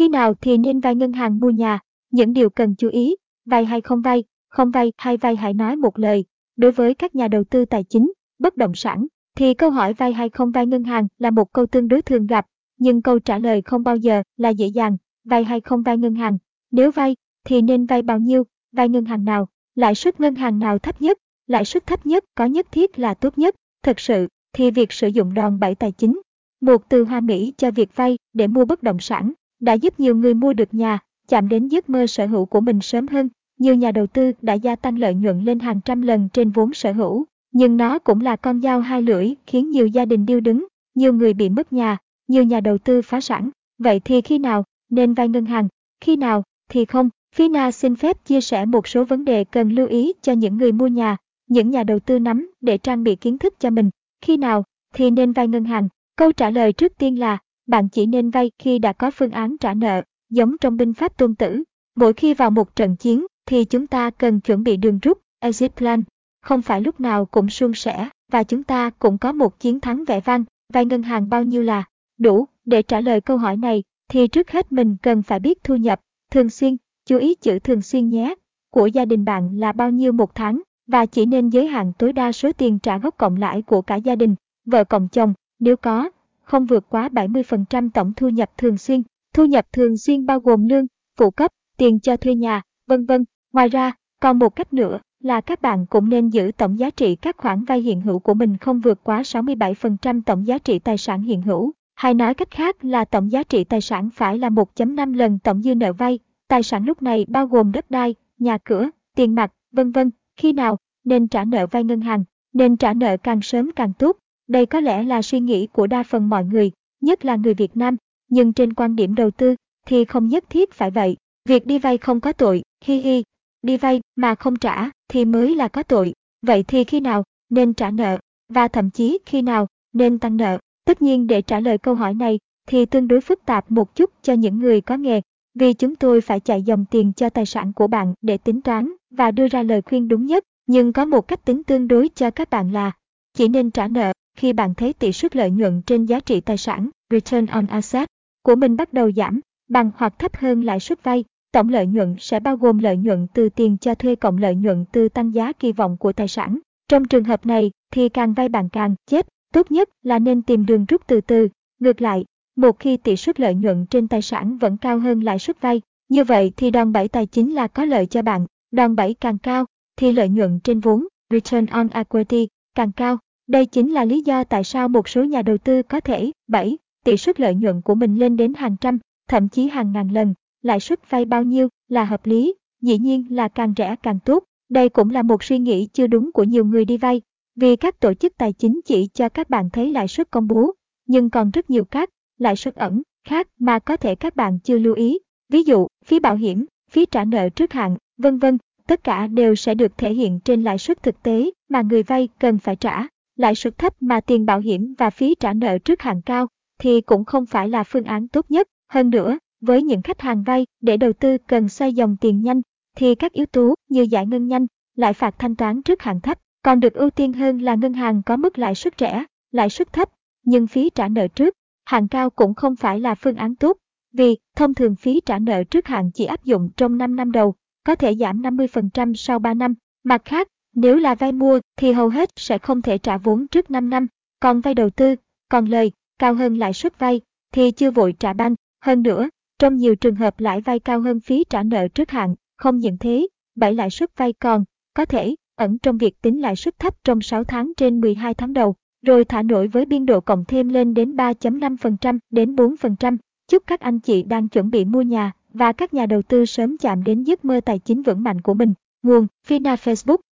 Khi nào thì nên vay ngân hàng mua nhà? Những điều cần chú ý, vay hay không vay, không vay hay vay hãy nói một lời. Đối với các nhà đầu tư tài chính, bất động sản, thì câu hỏi vay hay không vay ngân hàng là một câu tương đối thường gặp, nhưng câu trả lời không bao giờ là dễ dàng, vay hay không vay ngân hàng. Nếu vay, thì nên vay bao nhiêu, vay ngân hàng nào, lãi suất ngân hàng nào thấp nhất, lãi suất thấp nhất có nhất thiết là tốt nhất. Thực sự, thì việc sử dụng đòn bẩy tài chính, một từ hoa mỹ cho việc vay để mua bất động sản, đã giúp nhiều người mua được nhà, chạm đến giấc mơ sở hữu của mình sớm hơn. Nhiều nhà đầu tư đã gia tăng lợi nhuận lên hàng trăm lần trên vốn sở hữu, nhưng nó cũng là con dao hai lưỡi khiến nhiều gia đình điêu đứng, nhiều người bị mất nhà, nhiều nhà đầu tư phá sản. Vậy thì khi nào nên vay ngân hàng, khi nào thì không? Fina xin phép chia sẻ một số vấn đề cần lưu ý cho những người mua nhà, những nhà đầu tư nắm để trang bị kiến thức cho mình. Khi nào thì nên vay ngân hàng? Câu trả lời trước tiên là bạn chỉ nên vay khi đã có phương án trả nợ, giống trong binh pháp tôn tử. Mỗi khi vào một trận chiến thì chúng ta cần chuẩn bị đường rút, exit plan. Không phải lúc nào cũng suôn sẻ và chúng ta cũng có một chiến thắng vẻ vang, vay ngân hàng bao nhiêu là đủ. Để trả lời câu hỏi này thì trước hết mình cần phải biết thu nhập, thường xuyên, chú ý chữ thường xuyên nhé, của gia đình bạn là bao nhiêu một tháng và chỉ nên giới hạn tối đa số tiền trả gốc cộng lãi của cả gia đình, vợ cộng chồng, nếu có, không vượt quá 70% tổng thu nhập thường xuyên. Thu nhập thường xuyên bao gồm lương, phụ cấp, tiền cho thuê nhà, vân vân. Ngoài ra, còn một cách nữa là các bạn cũng nên giữ tổng giá trị các khoản vay hiện hữu của mình không vượt quá 67% tổng giá trị tài sản hiện hữu. Hay nói cách khác là tổng giá trị tài sản phải là 1.5 lần tổng dư nợ vay. Tài sản lúc này bao gồm đất đai, nhà cửa, tiền mặt, vân vân. Khi nào nên trả nợ vay ngân hàng, nên trả nợ càng sớm càng tốt. Đây có lẽ là suy nghĩ của đa phần mọi người, nhất là người Việt Nam, nhưng trên quan điểm đầu tư thì không nhất thiết phải vậy. Việc đi vay không có tội, hi hi, đi vay mà không trả thì mới là có tội. Vậy thì khi nào nên trả nợ và thậm chí khi nào nên tăng nợ? Tất nhiên để trả lời câu hỏi này thì tương đối phức tạp một chút cho những người có nghề, vì chúng tôi phải chạy dòng tiền cho tài sản của bạn để tính toán và đưa ra lời khuyên đúng nhất. Nhưng có một cách tính tương đối cho các bạn là chỉ nên trả nợ khi bạn thấy tỷ suất lợi nhuận trên giá trị tài sản return on asset của mình bắt đầu giảm bằng hoặc thấp hơn lãi suất vay. Tổng lợi nhuận sẽ bao gồm lợi nhuận từ tiền cho thuê cộng lợi nhuận từ tăng giá kỳ vọng của tài sản. Trong trường hợp này thì càng vay bạn càng chết, tốt nhất là nên tìm đường rút từ từ. Ngược lại, một khi tỷ suất lợi nhuận trên tài sản vẫn cao hơn lãi suất vay, như vậy thì đòn bẩy tài chính là có lợi cho bạn. Đòn bẩy càng cao thì lợi nhuận trên vốn, return on equity, càng cao. Đây chính là lý do tại sao một số nhà đầu tư có thể 7 tỷ suất lợi nhuận của mình lên đến hàng trăm, thậm chí hàng ngàn lần. Lãi suất vay bao nhiêu là hợp lý, dĩ nhiên là càng rẻ càng tốt. Đây cũng là một suy nghĩ chưa đúng của nhiều người đi vay, vì các tổ chức tài chính chỉ cho các bạn thấy lãi suất công bố, nhưng còn rất nhiều các lãi suất ẩn khác mà có thể các bạn chưa lưu ý. Ví dụ, phí bảo hiểm, phí trả nợ trước hạn, vân vân, tất cả đều sẽ được thể hiện trên lãi suất thực tế mà người vay cần phải trả. Lãi suất thấp mà tiền bảo hiểm và phí trả nợ trước hạn cao thì cũng không phải là phương án tốt nhất. Hơn nữa, với những khách hàng vay để đầu tư cần xoay dòng tiền nhanh, thì các yếu tố như giải ngân nhanh, lãi phạt thanh toán trước hạn thấp, còn được ưu tiên hơn là ngân hàng có mức lãi suất rẻ, lãi suất thấp, nhưng phí trả nợ trước, hạn cao cũng không phải là phương án tốt, vì thông thường phí trả nợ trước hạn chỉ áp dụng trong 5 năm đầu, có thể giảm 50% sau 3 năm. Mặt khác, nếu là vay mua thì hầu hết sẽ không thể trả vốn trước 5 năm, còn vay đầu tư, còn lời cao hơn lãi suất vay thì chưa vội trả banh. Hơn nữa, trong nhiều trường hợp lãi vay cao hơn phí trả nợ trước hạn, không những thế, bảy lãi suất vay còn có thể ẩn trong việc tính lãi suất thấp trong 6 tháng trên 12 tháng đầu, rồi thả nổi với biên độ cộng thêm lên đến 3.5% đến 4%. Chúc các anh chị đang chuẩn bị mua nhà và các nhà đầu tư sớm chạm đến giấc mơ tài chính vững mạnh của mình. Nguồn Fina Facebook